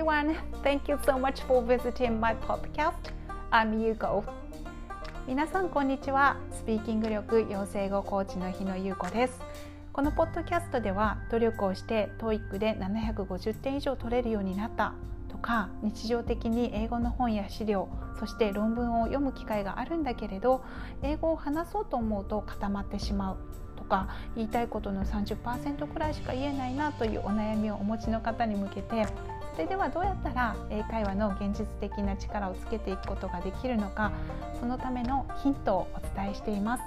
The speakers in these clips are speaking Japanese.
everyone. Thank you so much for visiting my podcast. I'm Yuko. 皆さんこんにちは。スピーキング力養成語コーチの日野優子です。このポッドキャストでは努力をして TOEIC で750点以上取れるようになったとか日常的に英語の本や資料そして論文を読む機会があるんだけれど英語を話そうと思うと固まってしまうとか言いたいことの30%くらいしか言えないなというお悩みをお持ちの方に向けてそれではどうやったら英会話の現実的な力をつけていくことができるのかそのためのヒントをお伝えしています。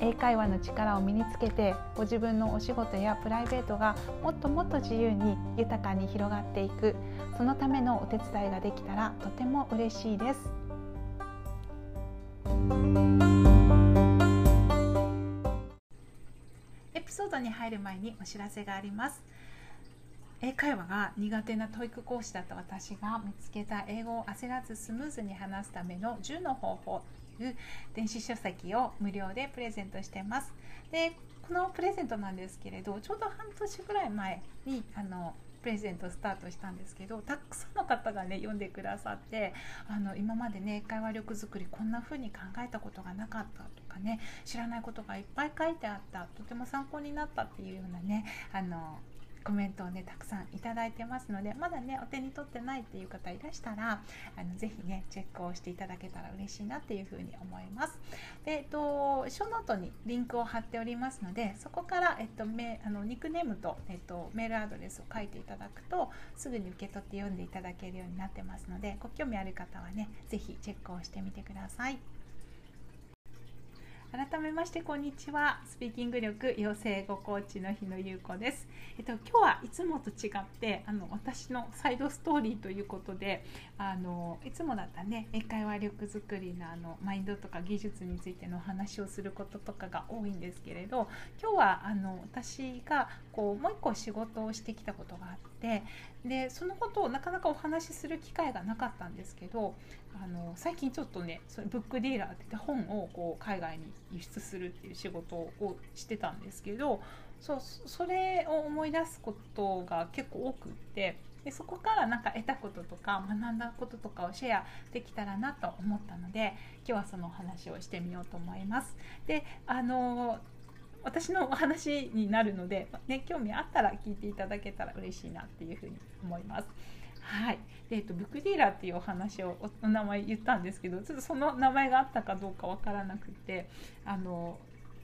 英会話の力を身につけてご自分のお仕事やプライベートがもっともっと自由に豊かに広がっていくそのためのお手伝いができたらとても嬉しいです。エピソードに入る前にお知らせがあります。英会話が苦手な TOEIC 講師だった私が見つけた英語を焦らずスムーズに話すための10の方法という電子書籍を無料でプレゼントしています。でこのプレゼントなんですけれどちょうど半年ぐらい前にあのプレゼントスタートしたんですけどたくさんの方がね読んでくださってあの今までね会話力づくりこんな風に考えたことがなかったとかね知らないことがいっぱい書いてあったとても参考になったっていうようなねあのコメントをねたくさんいただいてますのでまだねお手に取ってないっていう方いらしたらあのぜひねチェックをしていただけたら嬉しいなっていうふうに思いますで、えっと、ショーノートにリンクを貼っておりますのでそこから、えっと、メあのニックネームと、えっと、メールアドレスを書いていただくとすぐに受け取って読んでいただけるようになってますのでご興味ある方はねぜひチェックをしてみてください。改めましてこんにちは。スピーキング力養成語コーチの日野優子です、えっと、今日はいつもと違ってあの私のサイドストーリーということであのいつもだったね英会話力づくりのあのマインドとか技術についてのお話をすることとかが多いんですけれど今日はあの私がこうもう一個仕事をしてきたことがあってでそのことをなかなかお話しする機会がなかったんですけどあの最近ちょっとねそれブックディーラーって言って本をこう海外に輸出するっていう仕事をしてたんですけどそうそれを思い出すことが結構多くってでそこからなんか得たこととか学んだこととかをシェアできたらなと思ったので今日はそのお話をしてみようと思います。であの私のお話になるので、ね、興味あったら聞いていただけたら嬉しいなっていうふうに思います。はい、えーと、ブックディーラーっていうお話をお名前言ったんですけどちょっとその名前があったかどうかわからなくてあの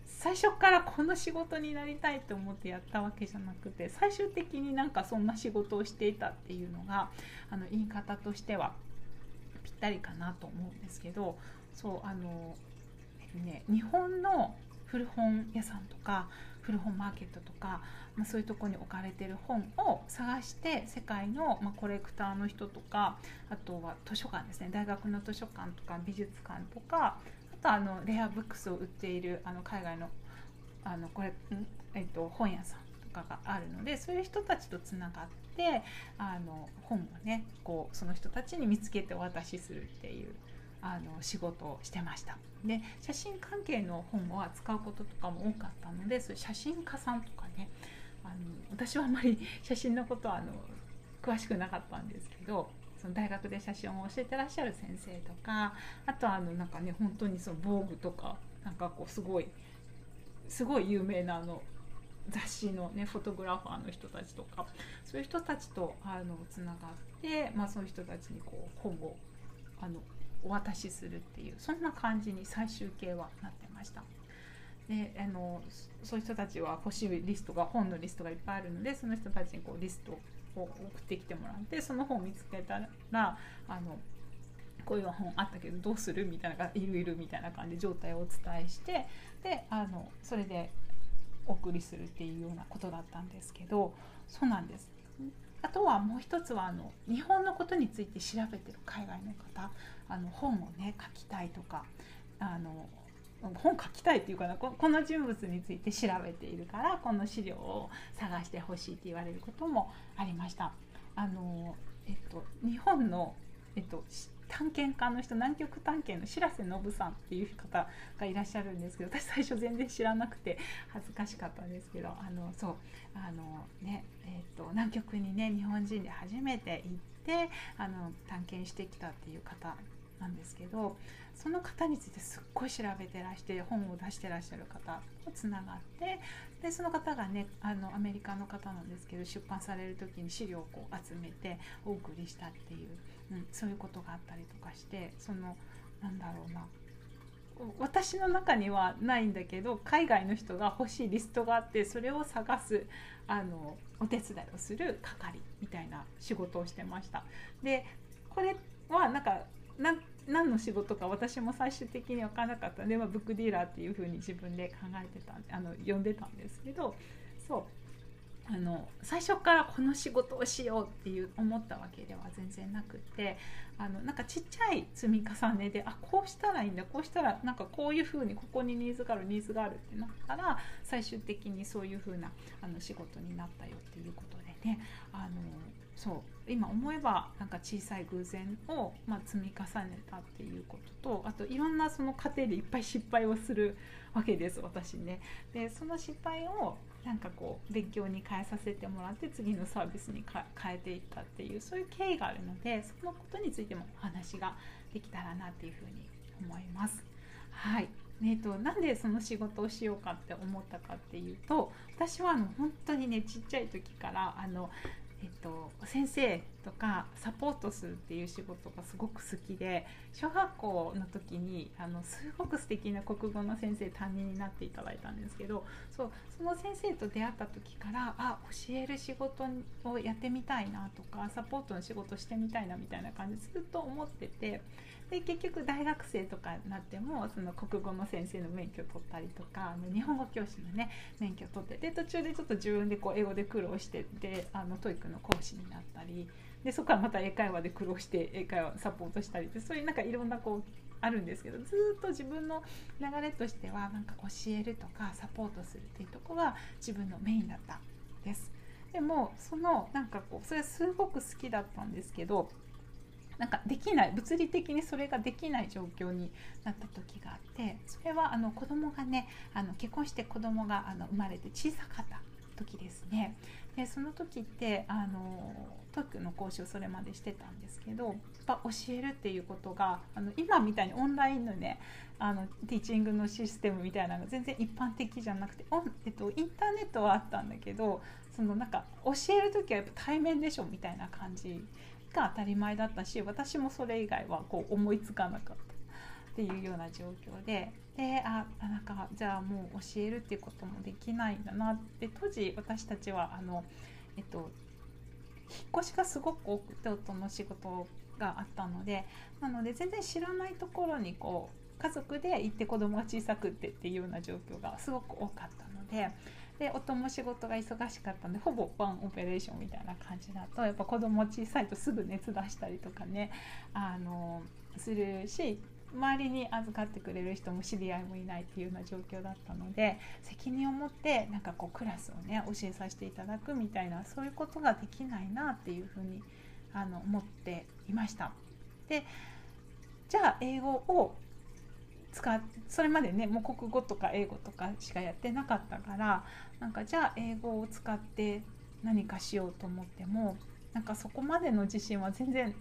最初からこの仕事になりたいと思ってやったわけじゃなくて最終的になんかそんな仕事をしていたっていうのがあの言い方としてはぴったりかなと思うんですけどそうあの、ね、日本の古本屋さんとか古本マーケットとか、まあ、そういうとこに置かれてる本を探して世界の、ま、コレクターの人とかあとは図書館ですね。大学の図書館とか美術館とかあとあのレアブックスを売っているあの海外のあのこれ、えっと、本屋さんとかがあるのでそういう人たちとつながってあの本をねこうその人たちに見つけてお渡しするっていうあの仕事をしてました。で写真関係の本を扱うこととかも多かったのでそういう写真家さんとかねあの私はあんまり 写真のことはあの詳しくなかったんですけどその大学で写真を教えてらっしゃる先生とかあとはあのなんかね本当にその防具とかなんかこうすごいすごい有名なあの雑誌の、ね、フォトグラファーの人たちとかそういう人たちとあのつながって、まあ、そういう人たちにこう本をあのお渡しするっていうそんな感じに最終形はなってました。であのそういう人たちは欲しいリストが本のリストがいっぱいあるのでその人たちにこうリストを送ってきてもらってその本を見つけたらあのこういう本あったけどどうするみたいないるいるみたいな感じで状態をお伝えしてであのそれでお送りするっていうようなことだったんですけどそうなんですあとはもう一つはあの日本のことについて調べてる海外の方あの本をね書きたいとかあの本書きたいっていうかなこの人物について調べているからこの資料を探してほしいって言われることもありました。あのえっと、日本の、えっと、探検家の人南極探検の白瀬信さんっていう方がいらっしゃるんですけど私最初全然知らなくて恥ずかしかったんですけどあのそうあのねえーと、南極にね日本人で初めて行ってあの探検してきたっていう方なんですけどその方についてすっごい調べてらして本を出してらっしゃる方とつながってでその方がねあのアメリカの方なんですけど出版される時に資料をこう集めてお送りしたっていう、うん、そういうことがあったりとかしてそのなんだろうな。私の中にはないんだけど海外の人が欲しいリストがあってそれを探すあのお手伝いをする係みたいな仕事をしてました。でこれはなんか何の仕事か私も最終的に分からなかった。ので、まあ、ブックディーラーっていうふうに自分で考えてたあの呼んでたんですけどそう。あの最初からこの仕事をしようっていう思ったわけでは全然なくてあのなんかちっちゃい積み重ねであこうしたらいいんだこうしたらなんかこういうふうにここにニーズがあるニーズがあるってなったら最終的にそういうふうなあの仕事になったよっていうことでねあのそう今思えばなんか小さい偶然を、まあ、積み重ねたっていうこととあといろんなその過程でいっぱい失敗をするわけです私ね。でその失敗をなんかこう勉強に変えさせてもらって次のサービスに変えていったっていうそういう経緯があるのでそのことについてもお話ができたらなっていうふうに思います。はいえーと、となんでその仕事をしようかって思ったかっていうと私はあの本当にねちっちゃい時からあのえっと、先生とかサポートするっていう仕事がすごく好きで小学校の時にあのすごく素敵な国語の先生担任になっていただいたんですけどそうその先生と出会った時からあ教える仕事をやってみたいなとかサポートの仕事してみたいなみたいな感じずっと思っててで結局大学生とかになってもその国語の先生の免許取ったりとか日本語教師のね免許取ってで途中でちょっと自分でこう英語で苦労してであの TOEIC の講師になったりでそこからまた英会話で苦労して英会話サポートしたりってそういうなんかいろんなこうあるんですけどずっと自分の流れとしてはなんか教えるとかサポートするっていうとこが自分のメインだったです。でもそのなんかこうそれすごく好きだったんですけどなんかできない物理的にそれができない状況になった時があってそれはあの子供がねあの結婚して子供があの生まれて小さかった時ですね。でその時ってあの特の講師をそれまでしてたんですけどやっぱ教えるっていうことがあの今みたいにオンラインのねあのティーチングのシステムみたいなのが全然一般的じゃなくてオン、えっと、インターネットはあったんだけどそのなんか教える時はやっぱ対面でしょみたいな感じが当たり前だったし私もそれ以外はこう思いつかなかった。っていうような状況でであなんかじゃあもう教えるっていうこともできないんだなって当時私たちはあの、えっと、引っ越しがすごく多くて夫の仕事があったのでなので全然知らないところにこう家族で行って子供が小さくってっていうような状況がすごく多かったのでで夫も仕事が忙しかったんでほぼワンオペレーションみたいな感じだとやっぱ子供小さいとすぐ熱出したりとかねあのするし周りに預かってくれる人も知り合いもいないっていうような状況だったので責任を持ってなんかこうクラスをね教えさせていただくみたいなそういうことができないなっていうふうにあの思っていました。でじゃあ英語を使っそれまでねもう国語とか英語とかしかやってなかったからなんかじゃあ英語を使って何かしようと思ってもなんかそこまでの自信は全然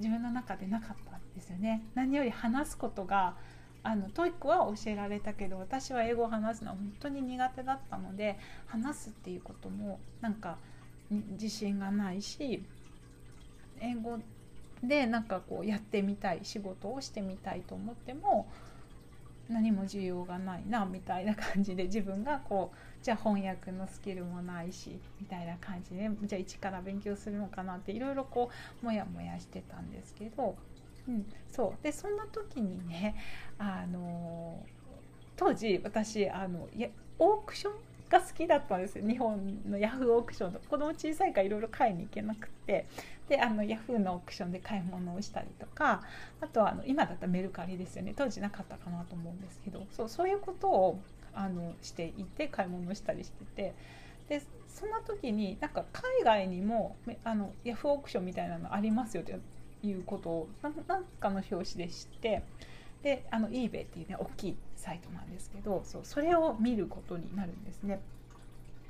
自分の中でなかったんですよね。何より話すことがあの TOEIC は教えられたけど私は英語を話すのは本当に苦手だったので話すっていうこともなんか自信がないし英語でなんかこうやってみたい仕事をしてみたいと思っても何も需要がないなみたいな感じで自分がこうじゃあ翻訳のスキルもないしみたいな感じでじゃあ一から勉強するのかなっていろいろこうモヤモヤしてたんですけど、うん、そう。でそんな時にねあの当時私あのやオークションが好きだったんですよ。日本のヤフーオークションの子供小さいからいろいろ買いに行けなくて。であのヤフーのオークションで買い物をしたりとか。あとはあの今だったらメルカリですよね。当時なかったかなと思うんですけど。そうそういうことをあのしていて買い物をしたりしてて。でそんな時になんか海外にもあのヤフーオークションみたいなのありますよっていうことを何かの表紙で知って。であの eBay っていうね大きいサイトなんですけどそうそれを見ることになるんですね。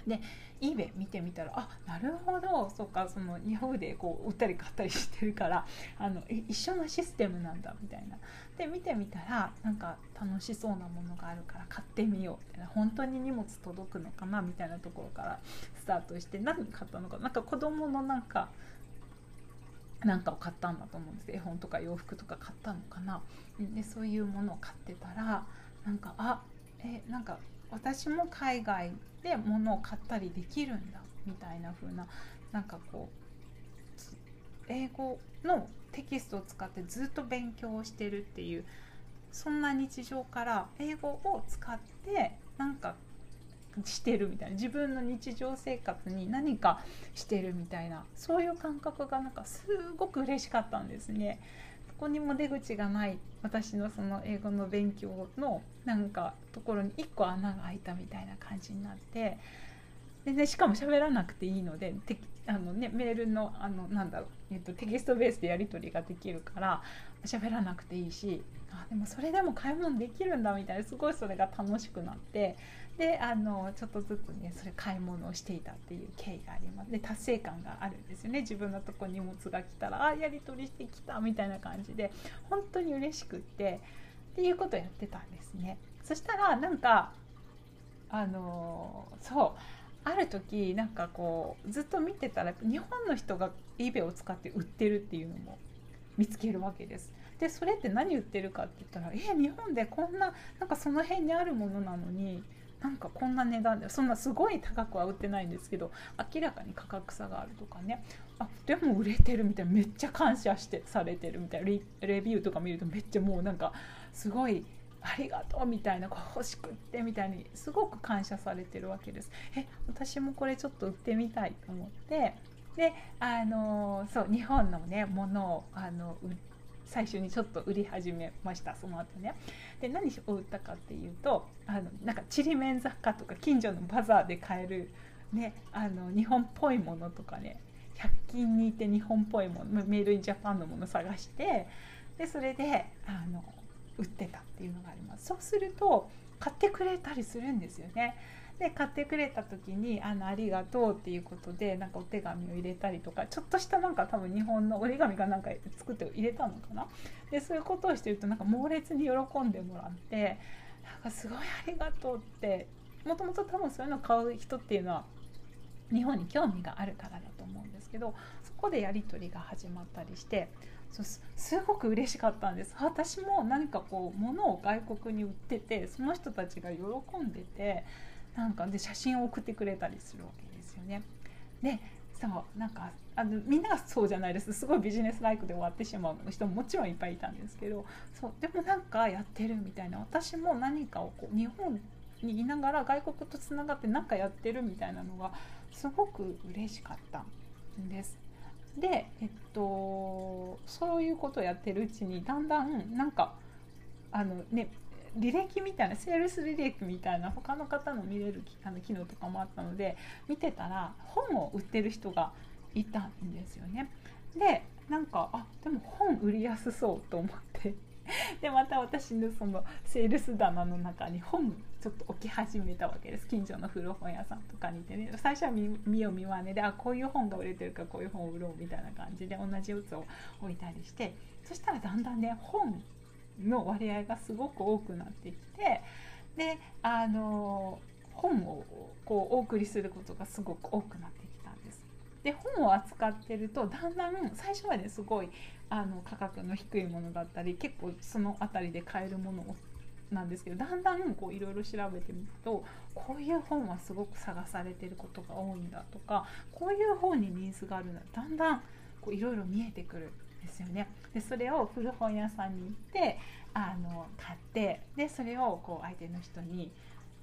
で eBay 見てみたらあなるほど。そうかその日本でこう売ったり買ったりしてるからあの一緒のシステムなんだみたいな。で見てみたらなんか楽しそうなものがあるから買ってみようみたいな。本当に荷物届くのかなみたいなところからスタートして何買ったのかなんか子供のなんかなんかを買ったんだと思うんです。絵本とか洋服とか買ったのかな。でそういうものを買ってたらなんかあえなんか私も海外で物を買ったりできるんだみたいな風ななんかこう英語のテキストを使ってずっと勉強をしてるっていうそんな日常から英語を使ってなんかしてるみたいな自分の日常生活に何かしてるみたいなそういう感覚がなんかすごく嬉しかったんですね。こにも出口がない私のその英語の勉強のなんかところに1個穴が開いたみたいな感じになってで、ね、しかも喋らなくていいのであの、ね、メールのあのなんだろう、えっと、テキストベースでやり取りができるから喋らなくていいしあでもそれでも買い物できるんだみたいなすごいそれが楽しくなってであのちょっとずつねそれ買い物をしていたっていう経緯があります。で達成感があるんですよね。自分のとこ荷物が来たらあやり取りしてきたみたいな感じで本当に嬉しくってっていうことをやってたんですね。そしたらなんかあのそうある時なんかこうずっと見てたら日本の人が eBay を使って売ってるっていうのも見つけるわけです。でそれって何売ってるかって言ったらえ日本でこんななんかその辺にあるものなのになんかこんな値段でそんなすごい高くは売ってないんですけど明らかに価格差があるとかね。あでも売れてるみたいなめっちゃ感謝してされてるみたいなレビューとか見るとめっちゃもうなんかすごいありがとうみたいな欲しくってみたいにすごく感謝されてるわけです。え私もこれちょっと売ってみたいと思って。であのそう日本のねものをあの最初にちょっと売り始めましたその後ね。で何を売ったかっていうとあのなんかちりめん雑貨とか近所のバザーで買える、ね、あの日本っぽいものとかね100均にいて日本っぽいものメールインジャパンのもの探してでそれであの売ってたっていうのがあります。そうすると買ってくれたりするんですよね。で買ってくれた時にあの「ありがとう」っていうことでなんかお手紙を入れたりとかちょっとしたなんか多分日本の折り紙かなんか作って入れたのかな？でそういうことをしてるとなんか猛烈に喜んでもらってなんかすごいありがとうってもともと多分そういうのを買う人っていうのは日本に興味があるからだと思うんですけどそこでやり取りが始まったりしてそうすごく嬉しかったんです。私も何かこう物を外国に売っててその人たちが喜んでてなんかで写真を送ってくれたりするわけですよね。でそうなんかあのみんながそうじゃないですすごいビジネスライクで終わってしまう人ももちろんいっぱいいたんですけどそうでもなんかやってるみたいな私も何かをこう日本にいながら外国とつながって何かやってるみたいなのがすごく嬉しかったんです。で、えっと、そういうことをやってるうちにだんだんなんかあのね履歴みたいなセールス履歴みたいな他の方の見れるあの機能とかもあったので見てたら本を売ってる人がいたんですよね。でなんかあでも本売りやすそうと思って。でまた私のそのセールス棚の中に本ちょっと置き始めたわけです。近所の古本屋さんとかにいてね。最初は見よう見まねであこういう本が売れてるからこういう本を売ろうみたいな感じで同じやつを置いたりして。そしたらだんだんね本の割合がすごく多くなってきてであの本をこうお送りすることがすごく多くなってきたんです。で本を扱ってるとだんだん最初はねすごいあの価格の低いものだったり結構その辺りで買えるものなんですけどだんだんいろいろ調べてみるとこういう本はすごく探されてることが多いんだとかこういう本にニーズがあるんだだんだんいろいろ見えてくるですよね。でそれを古本屋さんに行ってあの買ってでそれをこう相手の人に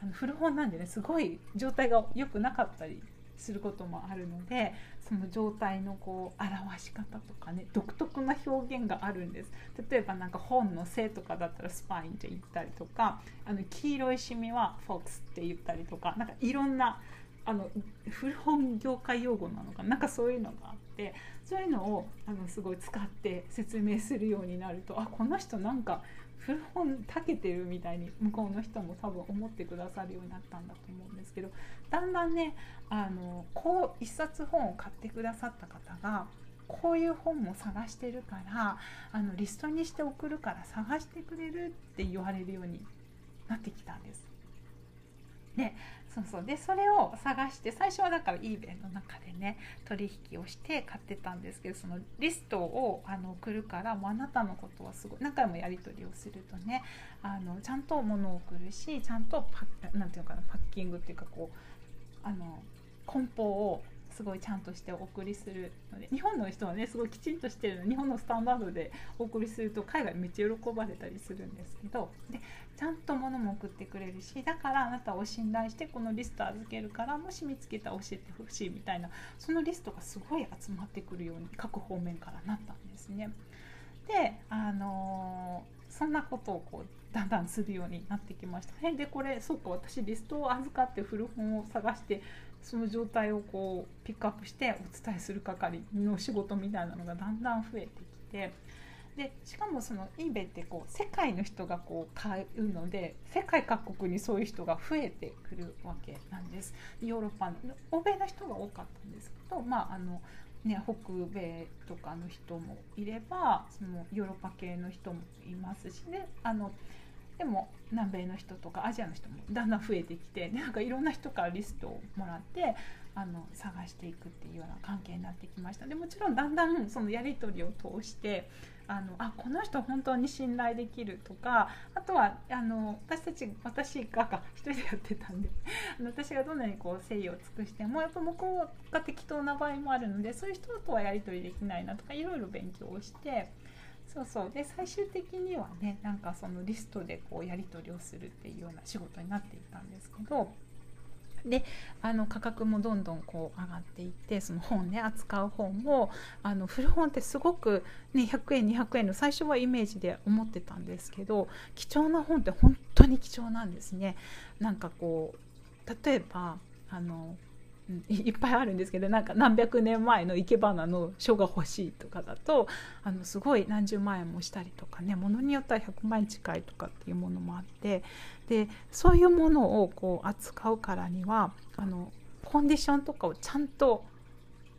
あの古本なんでねすごい状態が良くなかったりすることもあるのでその状態のこう表し方とかね独特な表現があるんです例えばなんか本の背とかだったらスパインって言ったりとかあの黄色いシミはフォックスって言ったりとかなんかいろんなあの古本業界用語なのかなんかそういうのがでそういうのをあのすごい使って説明するようになるとあこの人なんか古本たけてるみたいに向こうの人も多分思ってくださるようになったんだと思うんですけどだんだんねあのこう一冊本を買ってくださった方がこういう本も探してるからあのリストにして送るから探してくれるって言われるようになってきたんです。ねそうそう。でそれを探して最初はだから eBay の中でね取引をして買ってたんですけどそのリストをあの送るからもうあなたのことはすごい何回もやり取りをするとねあのちゃんと物を送るしちゃんとパッなんていうかなパッキングっていうかこうあの梱包をすごいちゃんとしてお送りするので日本の人はねすごいきちんとしてるの日本のスタンダードでお送りすると海外めっちゃ喜ばれたりするんですけどでちゃんと物も送ってくれるしだからあなたを信頼してこのリスト預けるからもし見つけたら教えてほしいみたいなそのリストがすごい集まってくるように各方面からなったんですね。であのー、そんなことをこうだんだんするようになってきました。でこれそうか私リストを預かって古本を探してその状態をこうピックアップしてお伝えする係の仕事みたいなのがだんだん増えてきてでしかもその eBay ってこう世界の人がこう買うので世界各国にそういう人が増えてくるわけなんです。ヨーロッパの欧米の人が多かったんですけどまああのね、北米とかの人もいればそのヨーロッパ系の人もいますしねあのでも南米の人とかアジアの人もだんだん増えてきてなんかいろんな人からリストをもらってあの探していくっていうような関係になってきましたでもちろんだんだんそのやり取りを通してあのあこの人本当に信頼できるとかあとはあの私たち私がか一人でやってたんで 私がどんなにこう誠意を尽くしてもやっぱ向こうが適当な場合もあるのでそういう人とはやり取りできないなとかいろいろ勉強をして。そうそうで最終的にはねなんかそのリストでこうやり取りをするっていうような仕事になっていたんですけどであの価格もどんどんこう上がっていってその本ね扱う本もあの古本ってすごく、ね、100円200円の最初はイメージで思ってたんですけど貴重な本って本当に貴重なんですね。なんかこう例えばあのいっぱいあるんですけどなんか何百年前の生け花の書が欲しいとかだとあのすごい何十万円もしたりとかねものによっては100万円近いとかっていうものもあってでそういうものをこう扱うからにはあのコンディションとかをちゃんと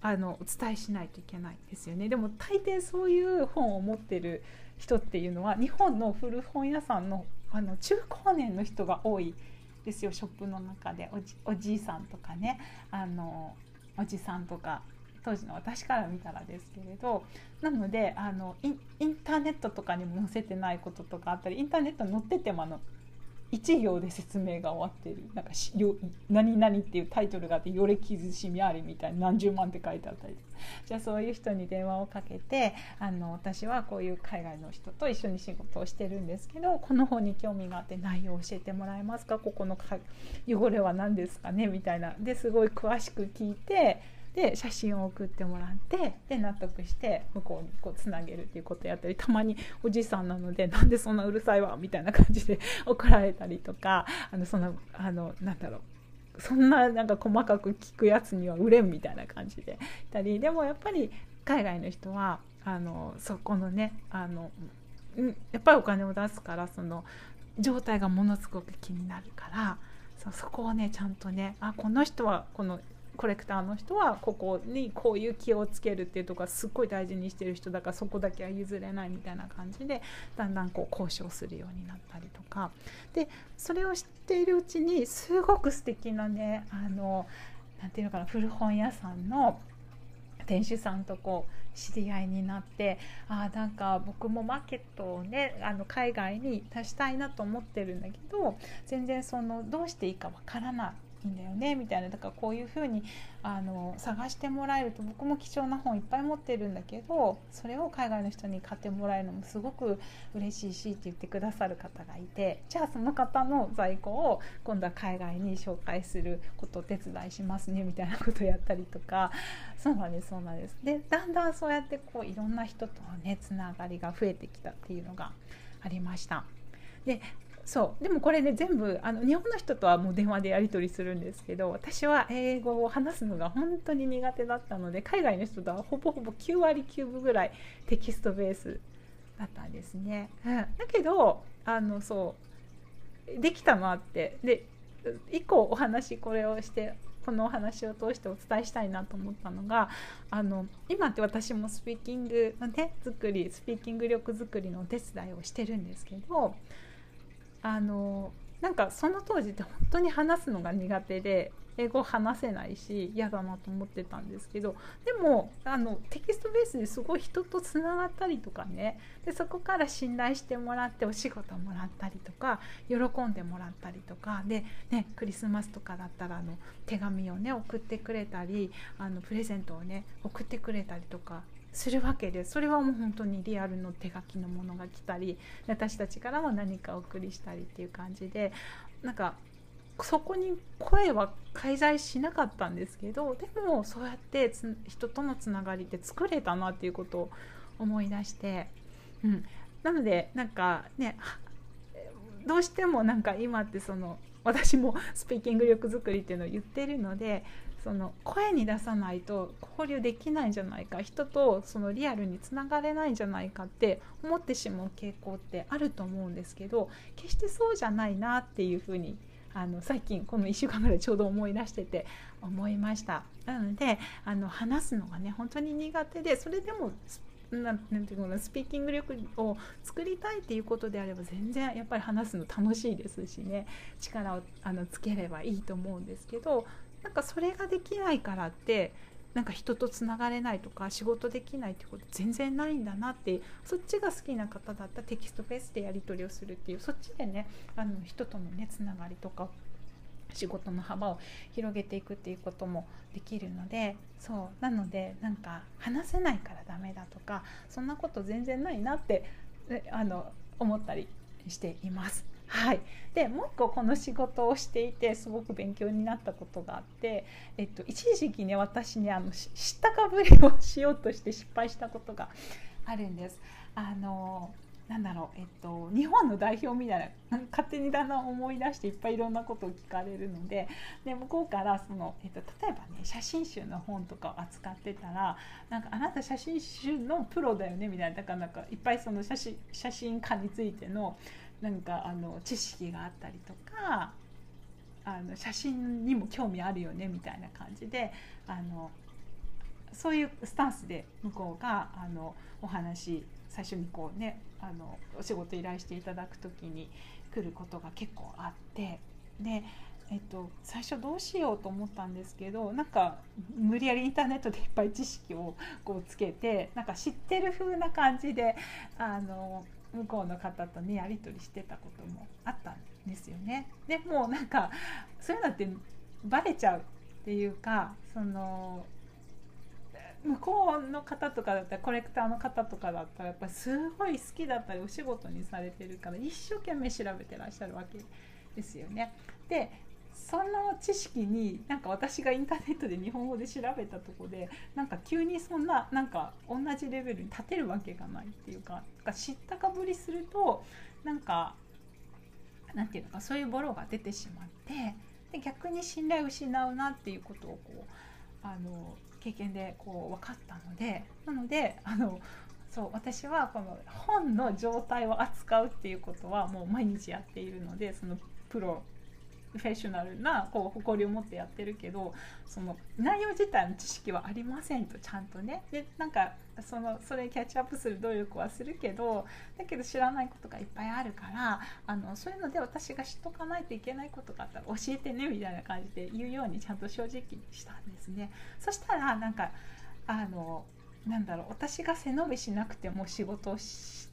あのお伝えしないといけないんですよね。でも大抵そういう本を持ってる人っていうのは日本の古本屋さんのあの中高年の人が多いですよショップの中で。おじいさんとかね。あのおじさんとか。当時の私から見たらですけれど。なのであのインターネットとかにも載せてないこととかあったりインターネットに載っててもあの1行で説明が終わってる。なんかしよ何々っていうタイトルがあって「よれ傷しみあり」みたいな何十万って書いてあったり。じゃあそういう人に電話をかけてあの私はこういう海外の人と一緒に仕事をしてるんですけどこの本に興味があって内容を教えてもらえますか？ここの汚れは何ですかね？みたいな。ですごい詳しく聞いて。で写真を送ってもらってで納得して向こうにこうつなげるっていうことやったりたまにおじいさんなのでなんでそんなうるさいわみたいな感じで 怒られたりとかあのそのあのなんだろう。そんななんか細かく聞くやつには売れんみたいな感じでいたりでもやっぱり海外の人はあのそこのねあのやっぱりお金を出すからその状態がものすごく気になるからそそこをねちゃんとねあこの人はこのコレクターの人はここにこういう気をつけるっていうところすっごい大事にしてる人だからそこだけは譲れないみたいな感じでだんだんこう交渉するようになったりとか。でそれを知っているうちにすごく素敵なねあのなていうのかな古本屋さんの店主さんとこう知り合いになってあなんか僕もマーケットをねあの海外に出したいなと思ってるんだけど全然そのどうしていいかわからないいいんだよねみたいな。だからこういうふうにあの探してもらえると僕も貴重な本いっぱい持ってるんだけどそれを海外の人に買ってもらえるのもすごく嬉しいしって言ってくださる方がいてじゃあその方の在庫を今度は海外に紹介することを手伝いしますねみたいなことをやったりとか。そうなんですそうなんです。でだんだんそうやってこういろんな人とねつながりが増えてきたっていうのがありました。でそう。でもこれね全部あの日本の人とはもう電話でやり取りするんですけど私は英語を話すのが本当に苦手だったので海外の人とはほぼほぼ9割9分ぐらいテキストベースだったんですね。うん、だけどあのそう。できたなって。で以降お話これをしてこのお話を通してお伝えしたいなと思ったのがあの今って私もスピーキングのね作りスピーキング力作りのお手伝いをしてるんですけどあのなんかその当時って本当に話すのが苦手で英語話せないし嫌だなと思ってたんですけどでもあのテキストベースですごい人とつながったりとかねでそこから信頼してもらってお仕事もらったりとか喜んでもらったりとかで、ね、クリスマスとかだったらあの手紙をね送ってくれたりあのプレゼントをね送ってくれたりとかするわけでそれはもう本当にリアルの手書きのものが来たり私たちからも何かお送りしたりっていう感じでなんかそこに声は介在しなかったんですけどでもそうやって人とのつながりって作れたなっていうことを思い出して、うん、なのでなんかねどうしてもなんか今ってその私もスピーキング力作りっていうのを言ってるのでその声に出さないと交流できないんじゃないか人とそのリアルにつながれないんじゃないかって思ってしまう傾向ってあると思うんですけど決してそうじゃないなっていうふうにあの最近この1週間ぐらいちょうど思い出してて思いました。なのであの話すのがね本当に苦手でそれでもなんていうのスピーキング力を作りたいっていうことであれば全然やっぱり話すの楽しいですしね。力をあのつければいいと思うんですけどなんかそれができないからってなんか人とつながれないとか仕事できないってこと全然ないんだなってそっちが好きな方だったらテキストベースでやり取りをするっていうそっちでねあの人とのねつながりとか仕事の幅を広げていくっていうこともできるのでそうなのでなんか話せないからダメだとかそんなこと全然ないなってあの思ったりしています。はい、でもう一個この仕事をしていてすごく勉強になったことがあって、えっと、一時期ね私ねあの知ったかぶりをしようとして失敗したことがあるんです。あのなんだろう、えっと、日本の代表みたいな勝手にだんだん思い出していっぱいいろんなことを聞かれるのでで向こうからその、えっと、例えばね写真集の本とかを扱ってたらなんかあなた写真集のプロだよねみたいなだからなんかいっぱいその写真写真家についてのなんかあの知識があったりとかあの写真にも興味あるよねみたいな感じであのそういうスタンスで向こうがあのお話最初にこうねあのお仕事依頼していただく時に来ることが結構あってで、えっと、最初どうしようと思ったんですけどなんか無理やりインターネットでいっぱい知識をこうつけてなんか知ってる風な感じであの向こうの方とねやり取りしてたこともあったんですよね。でもうなんかそういうのってバレちゃうっていうかその向こうの方とかだったらコレクターの方とかだったらやっぱりすごい好きだったりお仕事にされてるから一生懸命調べてらっしゃるわけですよね。でその知識になんか私がインターネットで日本語で調べたとこでなんか急にそんななんか同じレベルに立てるわけがないっていうか知ったかぶりするとなんかなんていうのかそういうボロが出てしまってで逆に信頼を失うなっていうことをこうあの経験でこう分かったのでなのであのそう私はこの本の状態を扱うっていうことはもう毎日やっているのでそのプロフェッショナルなこう誇りを持ってやってるけどその内容自体の知識はありませんとちゃんとねでなんかそのそれキャッチアップする努力はするけどだけど知らないことがいっぱいあるからあのそういうので私が知っとかないといけないことがあったら教えてねみたいな感じで言うようにちゃんと正直にしたんですね。そしたらなんかあのなんだろう私が背伸びしなくても仕事を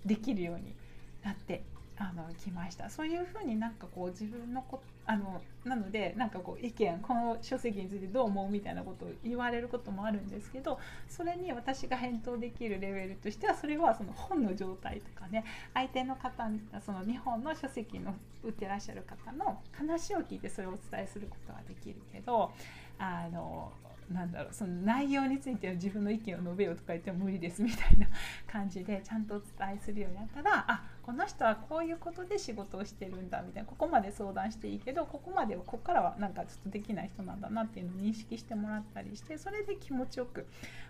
できるようになってあの来ましたそういうふうになんかこう自分のこあのなのでなんかこう意見この書籍についてどう思うみたいなことを言われることもあるんですけどそれに私が返答できるレベルとしてはそれはその本の状態とかね相手の方その日本の書籍の売ってらっしゃる方の話を聞いてそれをお伝えすることはできるけどあのなんだろうその内容については自分の意見を述べようとか言っても無理ですみたいな感じでちゃんとお伝えするようになったらあこの人はこういうことで仕事をしてるんだみたいなここまで相談していいけどここまではここからはなんかちょっとできない人なんだなっていうのを認識してもらったりしてそれで気持ちよく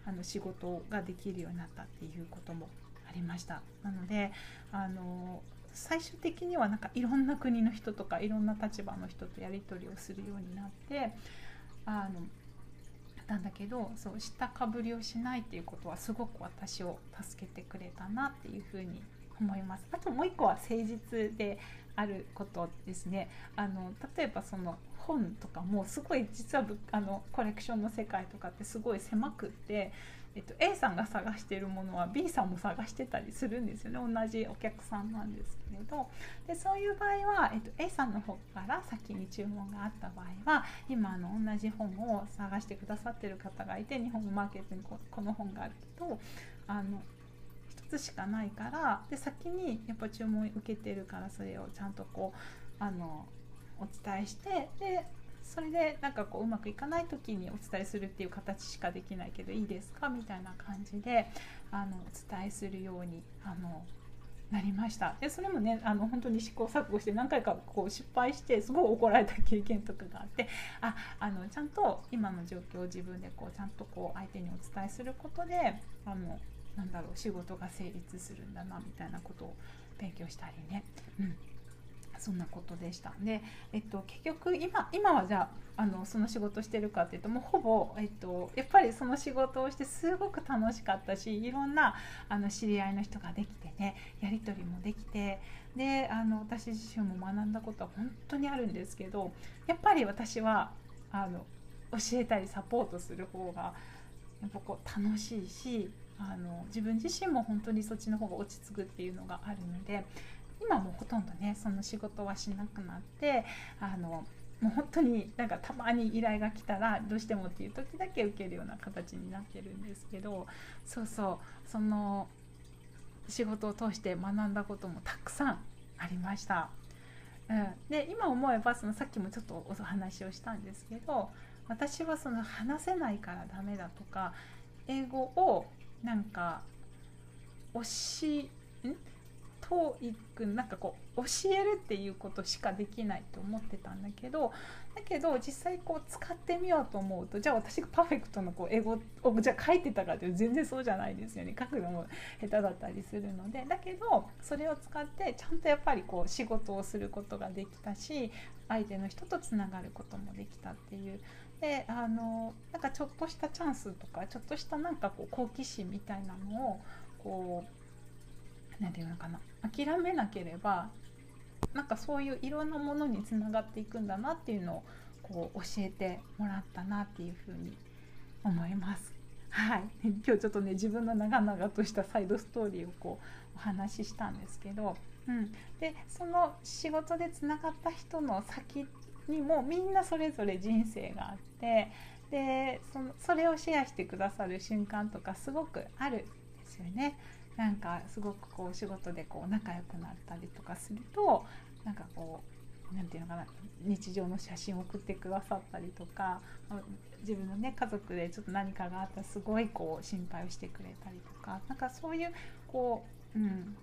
あの仕事ができるようになったっていうこともありました。なのであの最終的にはなんかいろんな国の人とかいろんな立場の人とやり取りをするようになってあのたんだけどそう知ったかぶりをしないっていうことはすごく私を助けてくれたなっていうふうに思います。あともう一個は誠実であることですね。あの例えばその本とかもすごい実はあのコレクションの世界とかってすごい狭くってえっと、A さんが探しているものは B さんも探してたりするんですよね。同じお客さんなんですけれど。でそういう場合は、えっと、A さんの方から先に注文があった場合は今の同じ本を探してくださってる方がいて日本のマーケットにここの本があるけどあの1つしかないからで先にやっぱ注文受けてるからそれをちゃんとこうあのお伝えしてでそれでなんかこううまくいかない時にお伝えするっていう形しかできないけどいいですかみたいな感じであのお伝えするようにあのなりました。でそれもねあの本当に試行錯誤して何回かこう失敗してすごい怒られた経験とかがあってああのちゃんと今の状況を自分でこうちゃんとこう相手にお伝えすることであのなんだろう仕事が成立するんだなみたいなことを勉強したりね、うん、そんなことでした。で、えっと、結局今今はじゃああのその仕事してるかっていうともうほぼ、えっと、やっぱりその仕事をしてすごく楽しかったしいろんなあの知り合いの人ができてねやり取りもできてであの私自身も学んだことは本当にあるんですけどやっぱり私はあの教えたりサポートする方がやっぱこう楽しいしあの自分自身も本当にそっちの方が落ち着くっていうのがあるので今もほとんどねその仕事はしなくなってあのもう本当になんかたまに依頼が来たらどうしてもっていう時だけ受けるような形になってるんですけどそうそうその仕事を通して学んだこともたくさんありました。うん、で今思えばそのさっきもちょっとお話をしたんですけど私はその話せないからダメだとか英語をなんか教ん？TOEIC なんかこう教えるっていうことしかできないと思ってたんだけどだけど実際こう使ってみようと思うとじゃあ私がパーフェクトのこう英語をじゃあ書いてたかっていう全然そうじゃないですよね。書くのも下手だったりするので。だけどそれを使ってちゃんとやっぱりこう仕事をすることができたし相手の人とつながることもできたっていう。であのなんかちょっとしたチャンスとかちょっとしたなんかこう好奇心みたいなのをこう何て言うのかな諦めなければなんかそういういろんなものにつながっていくんだなっていうのをこう教えてもらったなっていうふうに思います。はい、今日ちょっとね自分の長々としたサイドストーリーをこうお話ししたんですけど、うん、でその仕事でつながった人の先にもみんなそれぞれ人生があってでそのそれをシェアしてくださる瞬間とかすごくあるんですよね。なんかすごくこう仕事でこう仲良くなったりとかするとなんかこう何て言うのかな日常の写真を送ってくださったりとか自分のね家族でちょっと何かがあったらすごいこう心配をしてくれたりとかなんかそういうこううん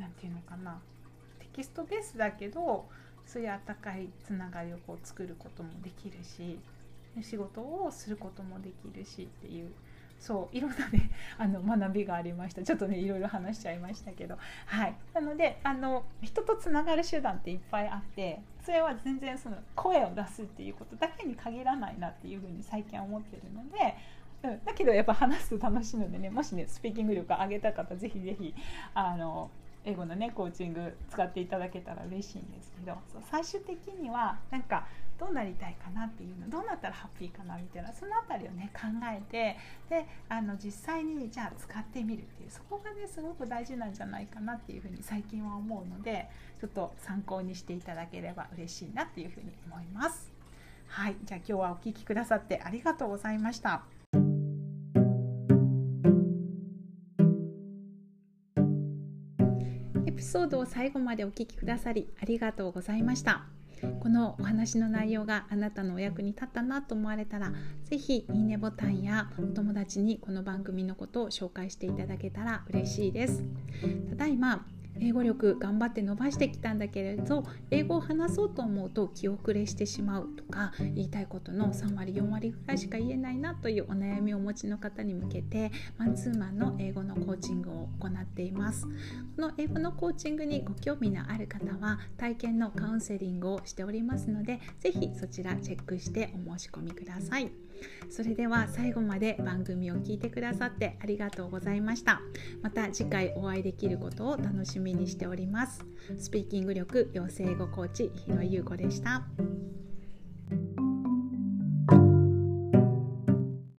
何て言うのかなテキストベースだけどそういうあったかいつながりをこう作ることもできるし仕事をすることもできるしっていうそういろんなね あの学びがありました。ちょっとねいろいろ話しちゃいましたけど。はい。なのであの人とつながる手段っていっぱいあってそれは全然その声を出すっていうことだけに限らないなっていうふうに最近思ってるのでうん、だけどやっぱ話すと楽しいのでねもしねスピーキング力上げた方ぜひぜひあの英語のねコーチング使っていただけたら嬉しいんですけどそう最終的にはなんかどうなりたいかなっていうのどうなったらハッピーかなみたいなその辺りをね考えてであの実際にじゃあ使ってみるっていうそこがねすごく大事なんじゃないかなっていうふうに最近は思うのでちょっと参考にしていただければ嬉しいなっていうふうに思います。はい、じゃあ今日はお聴きくださってありがとうございました。エピソードを最後までお聴きくださりありがとうございました。このお話の内容があなたのお役に立ったなと思われたら是非いいねボタンやお友達にこの番組のことを紹介していただけたら嬉しいですただいま英語力頑張って伸ばしてきたんだけれど英語を話そうと思うと気遅れしてしまうとか言いたいことの3割4割ぐらいしか言えないなというお悩みをお持ちの方に向けてマンツーマンの英語のコーチングを行っていますこの英語のコーチングにご興味のある方は体験のカウンセリングをしておりますので是非そちらチェックしてお申し込みください。それでは最後まで番組を聞いてくださってありがとうございました。また次回お会いできることを楽しみにしております。スピーキング力養成語コーチ日野優子でした。